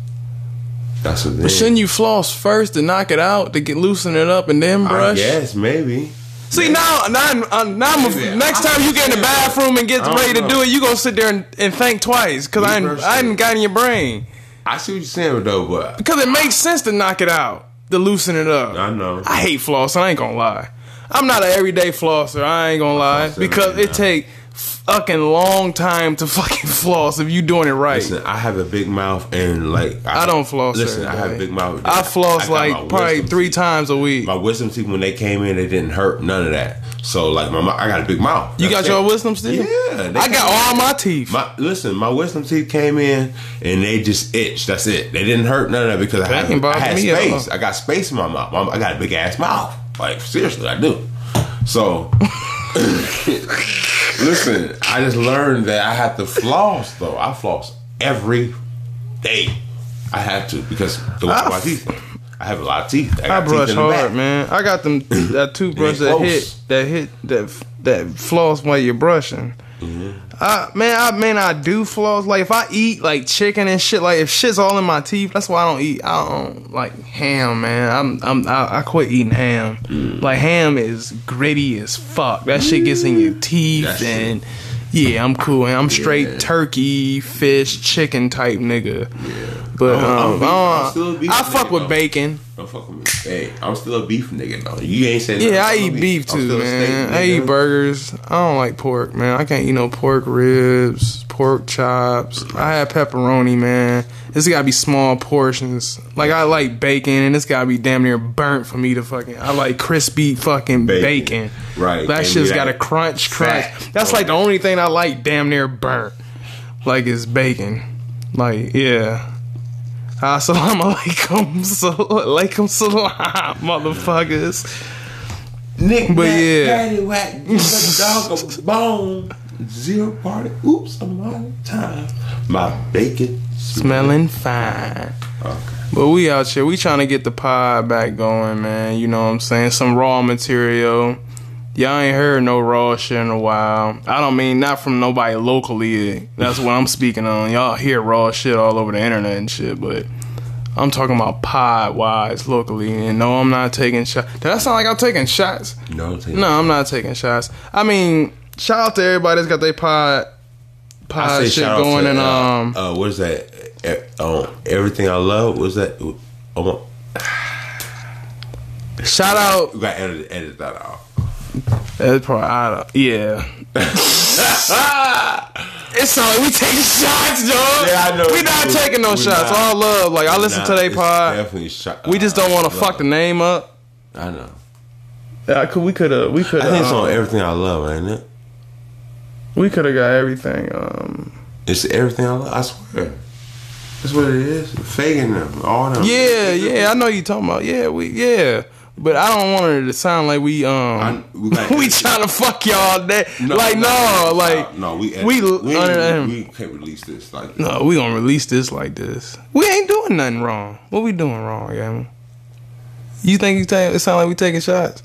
That's what then. But shouldn't you floss first to knock it out to get loosen it up and then I brush? guess maybe. See now, now, now I'm a- next time you get in the bathroom and get ready to know. do it, you gonna sit there and, and think twice because I, ain't- I it. didn't got in your brain. I see what you're saying though, but Because it makes sense to knock it out, to loosen it up. I know. I hate flossing. I ain't gonna lie. I'm not an everyday flosser. I ain't gonna lie because day it now. take fucking long time to fucking floss if you doing it right. Listen, I have a big mouth and like I don't floss. Listen, I have a big mouth. I floss my like probably three teeth. times a week. My wisdom teeth when they came in, they didn't hurt none of that. So like my, I got a big mouth. you got your wisdom teeth? Yeah, I got in. all my teeth. My listen, my wisdom teeth came in and they just itched. That's it. They didn't hurt none of that because I had, I had space. I got space in my mouth. I got a big ass mouth. Like seriously, I do. So listen, I just learned that I have to floss though. I floss every day. I have to because the I my teeth. I have a lot of teeth. I teeth brush the hard, back. man. I got them that toothbrush that hit that hit that that floss while you're brushing. Mm-hmm. I man, I man, I do floss. Like if I eat like chicken and shit, like if shit's all in my teeth, that's why I don't eat. I don't like ham, man. I'm I'm I, I quit eating ham. Mm. Like ham is gritty as fuck. That shit gets in your teeth and. Yeah, I'm cool. And I'm straight Yeah. turkey, fish, chicken type nigga. Yeah. But um, still a I fuck with bacon. Don't fuck with me. Hey, I'm still a beef nigga though. You ain't saying Yeah, I eat beef too, a steak man. I eat burgers. I don't like pork, man. I can't eat no pork ribs, pork chops. I have pepperoni, man. It's gotta be small portions. Like I like bacon, and it's gotta be damn near burnt for me to fucking. I like crispy fucking Bacon. bacon. Right. That shit's got a crunch, crunch. fat. That's like the only thing I like damn near burnt. Like is bacon. Like yeah. Assalamu alaikum, so alaikum salam, motherfuckers. Nick, But Nack, yeah. Patty whack, dog a bone. Zero party. Oops, I'm out of time. My bacon Smelling fine. Okay. But we out here, we trying to get the pod back going, man. You know what I'm saying? Some raw material. Y'all ain't heard no raw shit in a while. I don't mean not from nobody locally. That's what I'm speaking on. Y'all hear raw shit all over the internet and shit, but I'm talking about pod wise locally. And no, I'm not taking shots. Does that sound like I'm taking shots? No, take No, I'm not taking shots. I mean, shout out to everybody that's got their pod pod shit going to, and uh, um uh, what is that? Um, everything I love. What's that? Um, shout out we got to edit, edit that out. That's probably I don't, yeah. it's all we taking shots, dog. Yeah, I know. We not We- taking no shots. not. All love. Like I listen Nah, to their it's pod. Definitely shot. We just don't want to uh, fuck the name up. I know. Yeah, could we could have we could I think it's on everything I love, ain't it? we could have got everything. Um, It's everything I love. I swear. That's what it is. Faking them, all them. yeah, yeah. I know you talking about. Yeah, we yeah. But I don't want it to sound like we um I- we we trying to fuck y'all that No, like no, like no, we we we, we, we, we can't release this like No, we gonna release this like this. We ain't doing nothing wrong. What we doing wrong, Gamble? You think you take? It sound like we taking shots?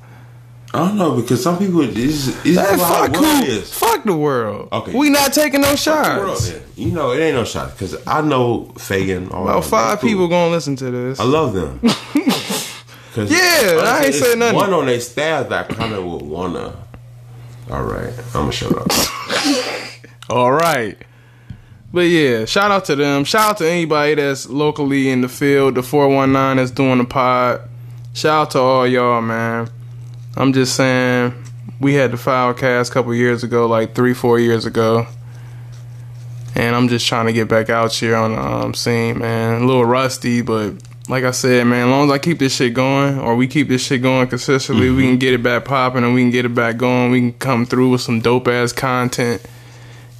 I don't know because some people it's, it's just fuck the world who? Fuck the world. Okay. we not taking no World, shots. then. You know, it ain't no shots because I know Fagan. All About five They cool. people gonna listen to this. I love them. 'Cause Yeah, I ain't honestly, say nothing. One on their staff that kind of would wanna. All right, I'm gonna shut up. All right. But yeah, shout out to them. Shout out to anybody that's locally in the field, the 419 that's doing the pod. Shout out to all y'all, man. I'm just saying, we had the Filecast a couple years ago, like three, four years ago. And I'm just trying to get back out here on the um, scene, man. A little rusty, but like I said, man, as long as I keep this shit going, or we keep this shit going consistently, we mm-hmm. can get it back popping and we can get it back going. We can come through with some dope ass content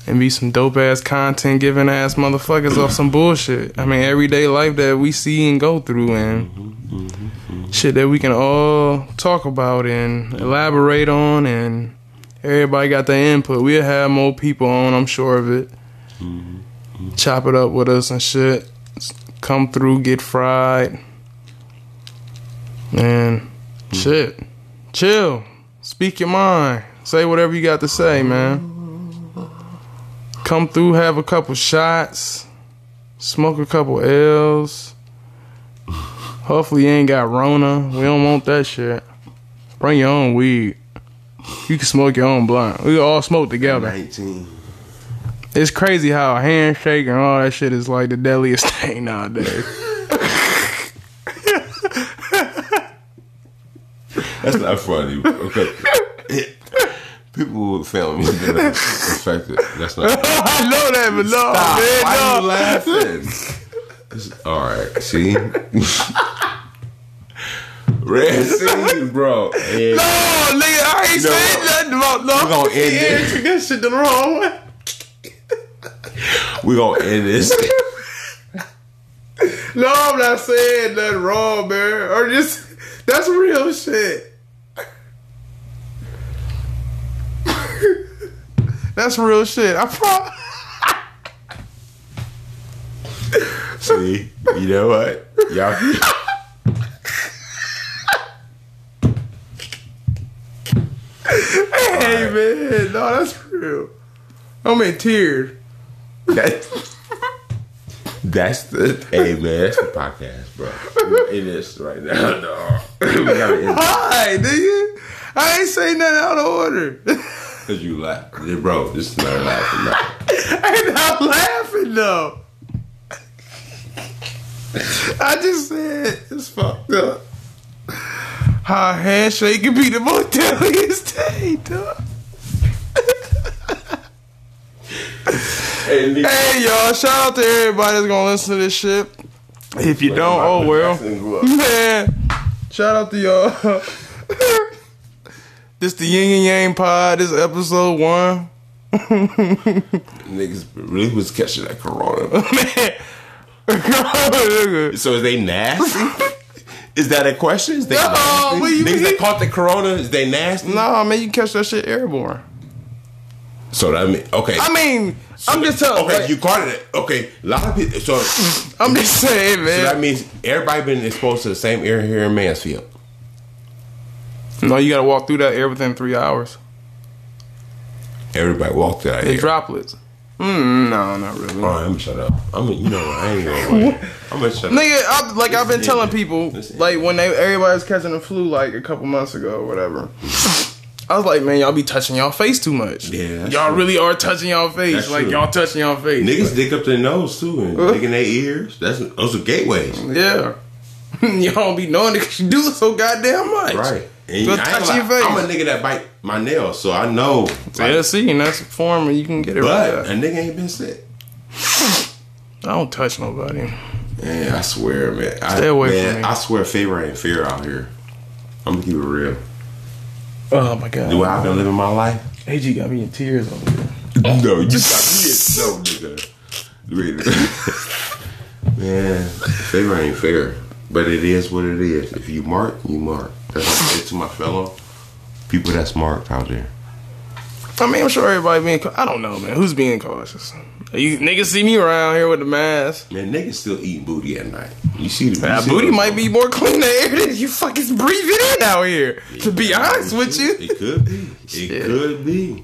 and be some dope ass content giving ass motherfuckers off some bullshit. I mean, everyday life that we see and go through and mm-hmm. Mm-hmm. shit that we can all talk about and elaborate on and everybody got their input. We'll have more people on, I'm sure of it. Chop it up with us and shit. Come through, get fried. And mm. shit. Chill. Speak your mind. Say whatever you got to say, man come through, have a couple shots, smoke a couple L's. Hopefully you ain't got Rona. We don't want that shit. Bring your own weed. You can smoke your own blunt. We all smoke together. 19. It's crazy how a handshake and all that shit is like the deadliest thing nowadays. That's not funny. Okay. People with family get infected. That's not. I know that, but no, Stop. man, Why no. you laughing? It's- All right. See. Red scene, bro. Yeah. No, nigga, I ain't You know saying nothing about no. We gonna end Yeah, it. that shit the wrong way. We gonna end this. No, I'm not saying nothing wrong, man. Or just that's real shit. that's real shit. I pro- See, you know what? Y'all. Hey man, no, that's real. I'm in tears. That, that's the hey man, that's the podcast, bro. We in this right now, dog. we gotta end Hi, nigga. I ain't say nothing out of order. because you laugh, bro. This is not laughing. No. I ain't not laughing though. I just said it's fucked up. How a handshake can be the most deadliest thing, dog. Hey. Y'all, shout out to everybody that's gonna listen to this shit. If you don't, oh well. Man, shout out to y'all. this the Yin and Yang Pod. This episode one. Niggas really was catching that corona. Man. so is they nasty? is that a question? Is they No, nasty? what you Niggas mean? that caught the corona, is they nasty? nah, man, you can catch that shit airborne. So that mean okay. I mean, I'm just telling. Okay, like, you caught it. Okay, a lot of people. So, so I'm just saying, man. So that means everybody been exposed to the same air here in Mansfield. no, you gotta walk through that air within three hours. Everybody walked that It's air. droplets. Mm, no, not really. All right, I'm gonna shut up. I'm gonna, you know? I ain't gonna. I'm gonna shut up. Nigga, like I've been telling people, like when they everybody was catching the flu, like a couple months ago or whatever. I was like, man, y'all be touching y'all face too much. Yeah, y'all true. really are touching y'all face. That's like true. y'all touching y'all face. Niggas dick up their nose too and uh-huh. digging their ears. That's those are gateways, Yeah. y'all don't be knowing it because you do so goddamn much. right? And I touch gonna your face. I'm a nigga that bite my nails, so I know. Yeah, see, and that's a form where you can get it but right. a nigga ain't been sick. I don't touch nobody. Man, I swear, man. I, Stay away man, from me. I swear, favor ain't fair out here. I'm gonna keep it real. Oh my god. The way I've been living my life. AG got me in tears over here. No, you got me. In no, nigga. Man, favor ain't fair, but it is what it is. If you mark, you mark. That's what I say to my fellow people that's marked out there. I mean, I'm sure everybody being. I don't know, man. Who's being cautious? You niggas see me around here with the mask. Man, niggas still eating booty at night. You see the That booty might be more clean than air than you fucking breathing in out here. To be honest with you. It could be. It Shit. could be.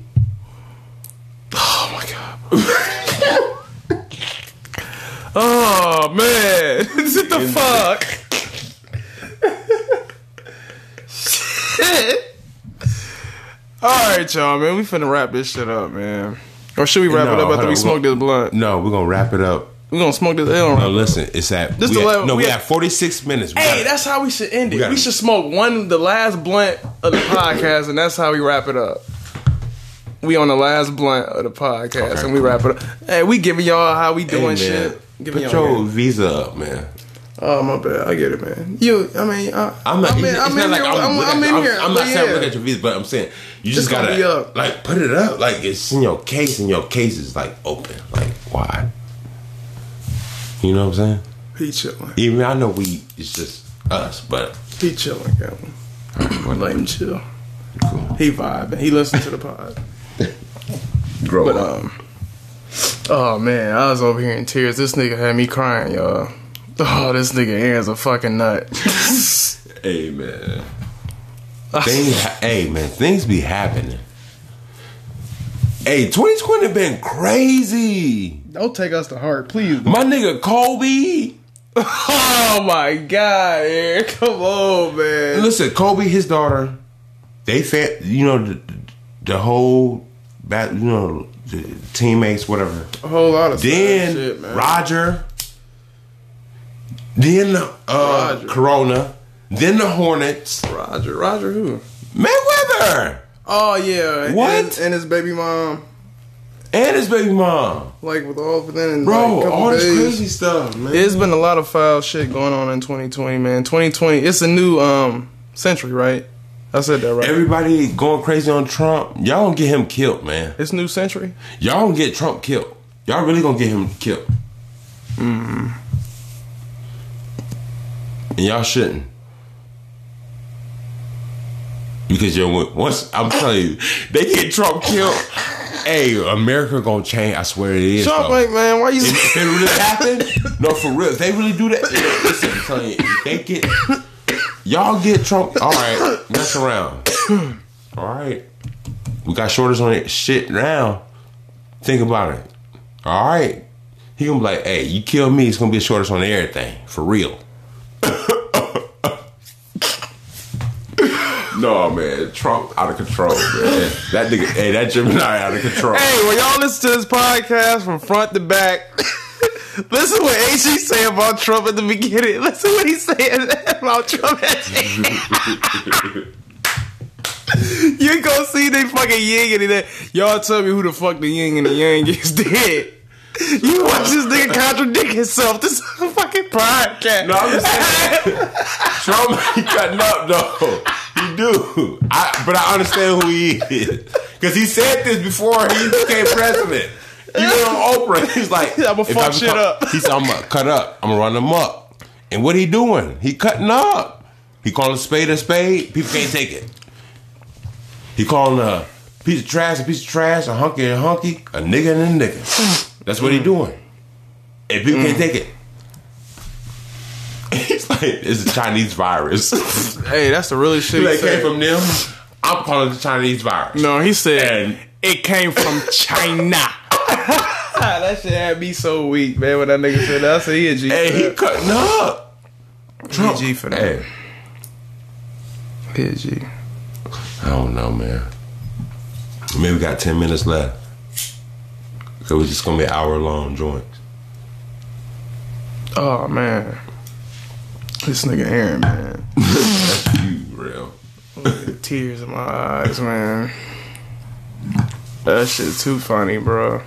Oh my god. oh man. what the fuck? Shit. All right, y'all, man. We finna wrap this shit up, man. Or should we wrap No, it up after we smoke this blunt? No, we're gonna wrap it up. We gonna smoke this L. No, listen, it's at This we the level- no, we we at- at 46 minutes. We Hey, gotta- that's how we should end it. We We, should smoke one, the last blunt of the podcast, and that's how we wrap it up. We on the last blunt of the podcast, Okay, and we wrap it up. Hey, we giving y'all how we Hey, doing man, shit. Giving Put your visa up, man. Oh my bad, I get it, man. You, I mean, I, I'm not. I'm in, it's I'm not like here. I'm, I'm, I'm in I'm- here. I'm not saying yeah. look at your visa, but I'm saying you just gonna gotta like put it up. Like it's in your case, and your case is like open, like wide. You know what I'm saying? He chilling. Even I know we it's just us, but He chilling, Kevin. Let him chill. cool. He vibing. He listened to the pod. Grow But up. um, oh man, I was over here in tears. This nigga had me crying, y'all. Oh, this nigga Aaron's a fucking nut. hey man, ah. things. hey man, things be happening. Hey, 2020 been crazy. Don't take us to heart, please. My nigga Kobe. Oh my god, Aaron, come on, man. Listen, Kobe, his daughter, they fed, you know, the, the whole, bat, you know, the teammates, whatever. A whole lot of Then shit, man. Roger, then uh, Roger. Corona, then the Hornets, Roger, Roger, who? Mayweather, Oh yeah, and What? his- And his baby mom, and his baby mom. like with all within Bro, like, all this days. crazy stuff, man. It's been a lot of foul shit going on in 2020, man. 2020, it's a new um century, right? I said that right. Everybody going crazy on Trump. Y'all gonna get him killed, man. it's new century. Y'all gonna get Trump killed. Y'all really gonna get him killed. Mm-hmm. And y'all shouldn't. Because you're once I'm telling you, they get Trump killed. Hey, America gonna change. I swear it is. Trump, like, man, why you? if, it really happen, no, for real. If they really do that, listen, I'm telling you, if they get y'all get Trump. All right, mess around. All right, we got shorters on it. Shit now. Think about it. All right, he gonna be like, hey, you kill me, it's gonna be a shortest on everything for real. No man, Trump out of control, man. That nigga, hey, that Gemini out of control. hey, when y'all listen to this podcast from front to back, Listen what AG say about Trump at the beginning. Listen what he said about Trump at the You go see they fucking yin and that. Y'all tell me who the fuck the yin and the yang is dead. You watch this nigga contradict himself. This is a fucking podcast. No, I'm just saying. Trump, he cutting up though. He do. I, but I understand who he is because he said this before he became president. Even on Oprah, he's like, I'ma fuck shit up. He said, I'm gonna cut up. I'm gonna run them up. And what he doing? He cutting up. He calling a spade a spade. People can't take it. He calling a piece of trash a piece of trash, a hunky and a hunky, a nigga and a nigga. That's what he mm. doing. And people can't mm. take it. He's it's a Chinese virus. Hey, that's the really shit. he that came from them. I'm calling it the Chinese virus. No, he said And- it came from China. that shit had me so weak, man. When that nigga said that, I said he a G. Hey, he that. cutting up. He a G for that. Hey, He a G. I don't know, man. Maybe we got 10 minutes left. So it's just gonna be an hour long joints. Oh man, this nigga Aaron, man. That's you, real. Tears in my eyes, man. That shit too funny, bro.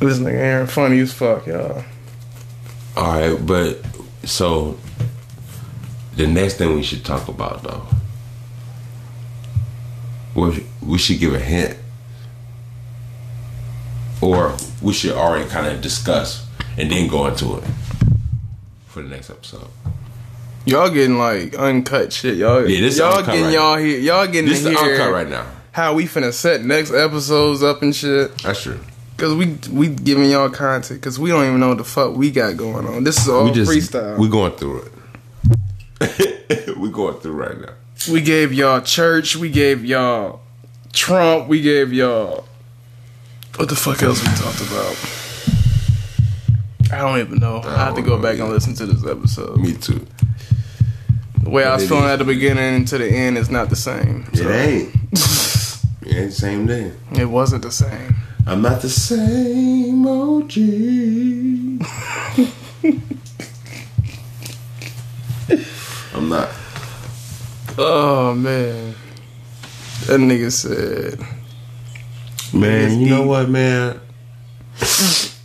This nigga Aaron funny as fuck, y'all. All right, but so the next thing we should talk about, though, we we should give a hint, or we should already kind of discuss and then go into it for the next episode. Y'all getting like uncut shit, y'all. Yeah, this is y'all getting right y'all here. Y'all getting This is uncut right now. how we finna set next episodes up and shit. That's true. Cause we we giving y'all content. Cause we don't even know what the fuck we got going on. This is all we just freestyle. We going through it. we going through right now. We gave y'all church. We gave y'all Trump. We gave y'all. What the fuck else we talked about? I don't even know. I, have to go back and listen to this episode. Me too. The way I was feeling is. at the beginning to the end is not the same. It ain't. it ain't the same thing. It wasn't the same. I'm not the same OG. I'm not. Oh man, that nigga said. Man, you know what, man?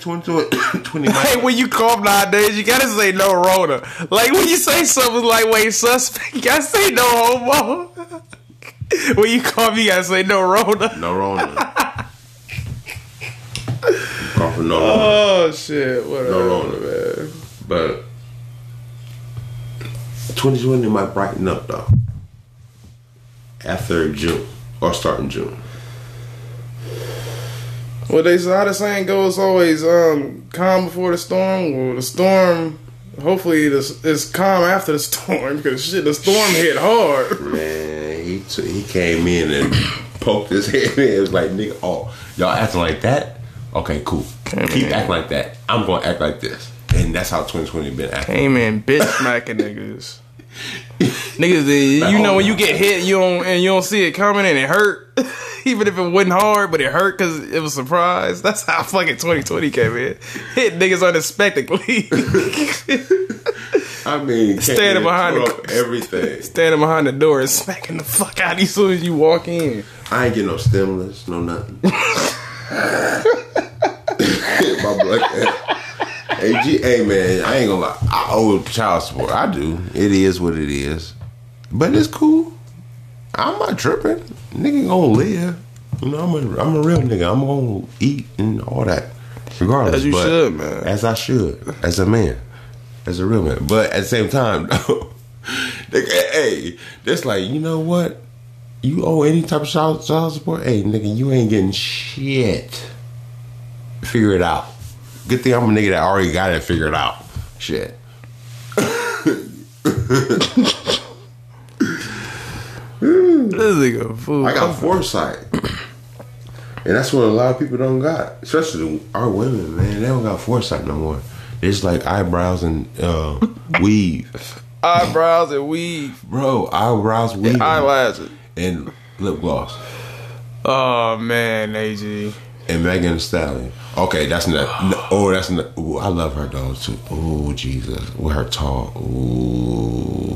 2020 20 Hey, when you cough nowadays, you gotta say no Rona. Like when you say something like "wait suspect," you gotta say no homo. when you cough, you gotta say no Rona. No Rona. Call for no Rona. Oh shit! Whatever, No Rona. man. But 2020 might brighten up though. After June or starting June. Well, they how the saying goes, always um calm before the storm. Well, the storm, hopefully, this is calm after the storm because shit, the storm hit hard. Man, he t- he came in and poked his head in. It was like, nigga, oh, y'all acting like that? Okay, cool. Came Keep in. acting like that. I'm gonna act like this. And that's how 2020 been acting. Came in bitch smacking niggas. Niggas, you know when you get hit, you don't and you don't see it coming and it hurt, even if it wasn't hard, but it hurt because it was a surprise. That's how fucking 2020 came in. Hit niggas unexpectedly, I mean, Standing behind the- everything. standing behind the door and smacking the fuck out of you as soon as you walk in. I ain't get no stimulus, no nothing. My black Hey, G, hey man, I ain't gonna lie. I owe child support. I do. It is what it is. But it's cool. I'm not tripping. Nigga gonna live. You know, I'm a, I'm a real nigga. I'm gonna eat and all that. Regardless. As you but- should, man. As I should. As a man. As a real man. But at the same time, though, nigga, hey, that's like, you know what? You owe any type of child, child support? Hey, nigga, you ain't getting shit. Figure it out. Good thing I'm a nigga that already got it figured out. Shit. This nigga. I got foresight. And that's what a lot of people don't got. Especially our women, man. They don't got foresight no more. It's like eyebrows and uh, weave. eyebrows and weave, bro. Eyebrows, weave, and eyelashes, and lip gloss. Oh man, AG. And Megan Thee Stallion. Okay, that's not. No, oh, that's not. Ooh, I love her though too. Oh Jesus, with her tall. Ooh.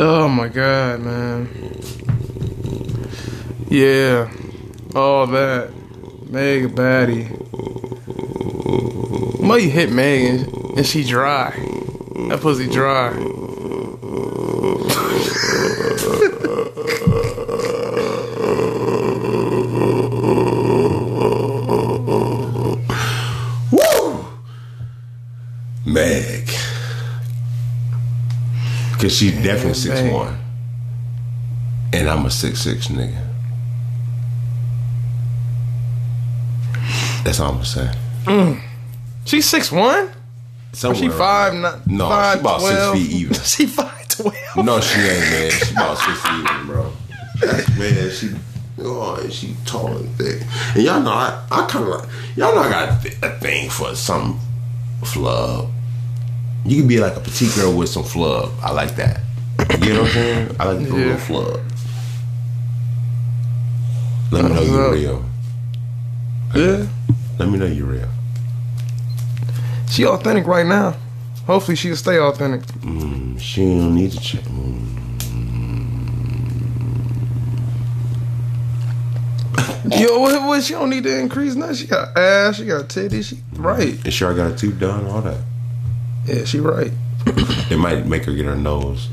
Oh my God, man. Yeah, all that. Meg. Why you hit Megan and she dry? That pussy dry. Woo! Meg. Cause she definitely six one. And I'm a six six nigga. That's all I'm saying. Mm. She's six one. Somewhere She five nine. No, five, she about 12. six feet even. she five twelve. No, she ain't, man. She about six feet even, bro. Man, she. Oh, she tall and thick. And y'all know, I, I kind of like, y'all know I got a, th- a thing for some flub. You can be like a petite girl with some flub. I like that. You know what I'm saying? I like the Yeah. little flub. Let me know you're real. Yeah, Let me know you're real. she authentic right now. Hopefully she'll stay authentic. Mm, she don't need to check. Mm. Yo, what, what? She don't need to increase nothing. She got ass. She got titties. She right. And sure, I got a tooth done, all that. Yeah, she right. It might make her get her nose.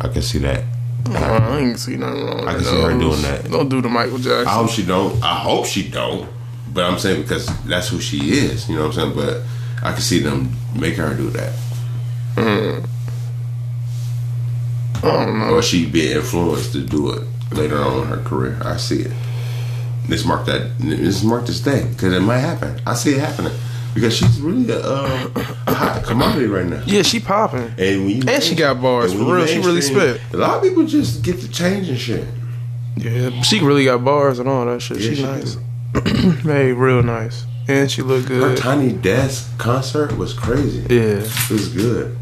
I can see that. Uh, I ain't see nothing wrong. With I can see her doing that. Don't do the Michael Jackson. I hope she don't. I hope she don't. But I'm saying because that's who she is. You know what I'm saying? But I can see them making her do that, I don't know. or she be influenced to do it later on in her career. I see it. This mark that. This mark this day because it might happen. I see it happening because she's really a, uh, a hot commodity right now. Yeah, she popping. And when you And she got bars, for real. She really spit. A lot of people just get to changing shit. Yeah, she really got bars and all that shit. Yeah, she, she nice. Made real nice. And she look good. Her. Tiny Desk concert was crazy. Yeah. It was good.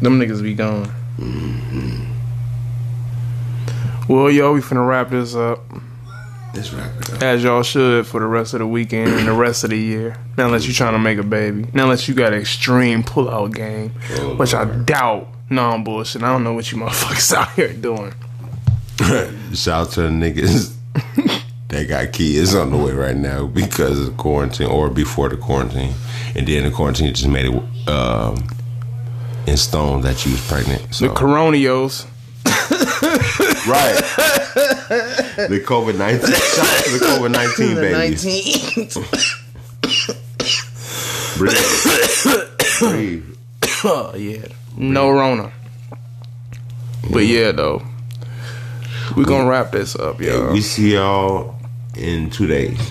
Them niggas be gone. Well, yo, we finna wrap this up. Wrap it up. As y'all should for the rest of the weekend and the rest of the year. Now unless you're trying to make a baby. Now unless you got an extreme pull-out game. Oh, which I doubt. No, I'm bullshit. I don't know what you motherfuckers out here doing. Shout out to the niggas that got kids on the way right now because of quarantine or before the quarantine. And then the quarantine just made it um, in stone that you was pregnant. So. The Coronios. right. the COVID 19. Shout the COVID 19 babies. Breathe. Breathe. Oh yeah. No Rona. But yeah though. We're gonna wrap this up, yo. We see y'all in two days.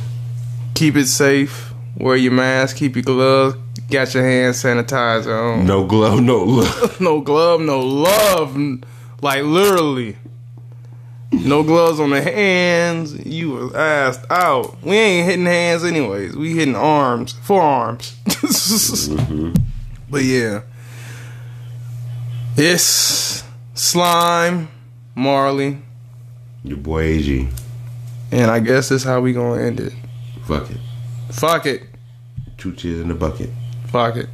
Keep it safe. Wear your mask, keep your gloves, got your hand sanitizer on. No glove, no love. no glove, no love. Like literally. No gloves on the hands. You was asked out. We ain't hitting hands anyways. We hitting arms, forearms. But yeah. It's Slime, Marley, Your boy AG. and I guess that's how we gonna end it. Fuck it. Fuck it. Two tears in the bucket. Fuck it.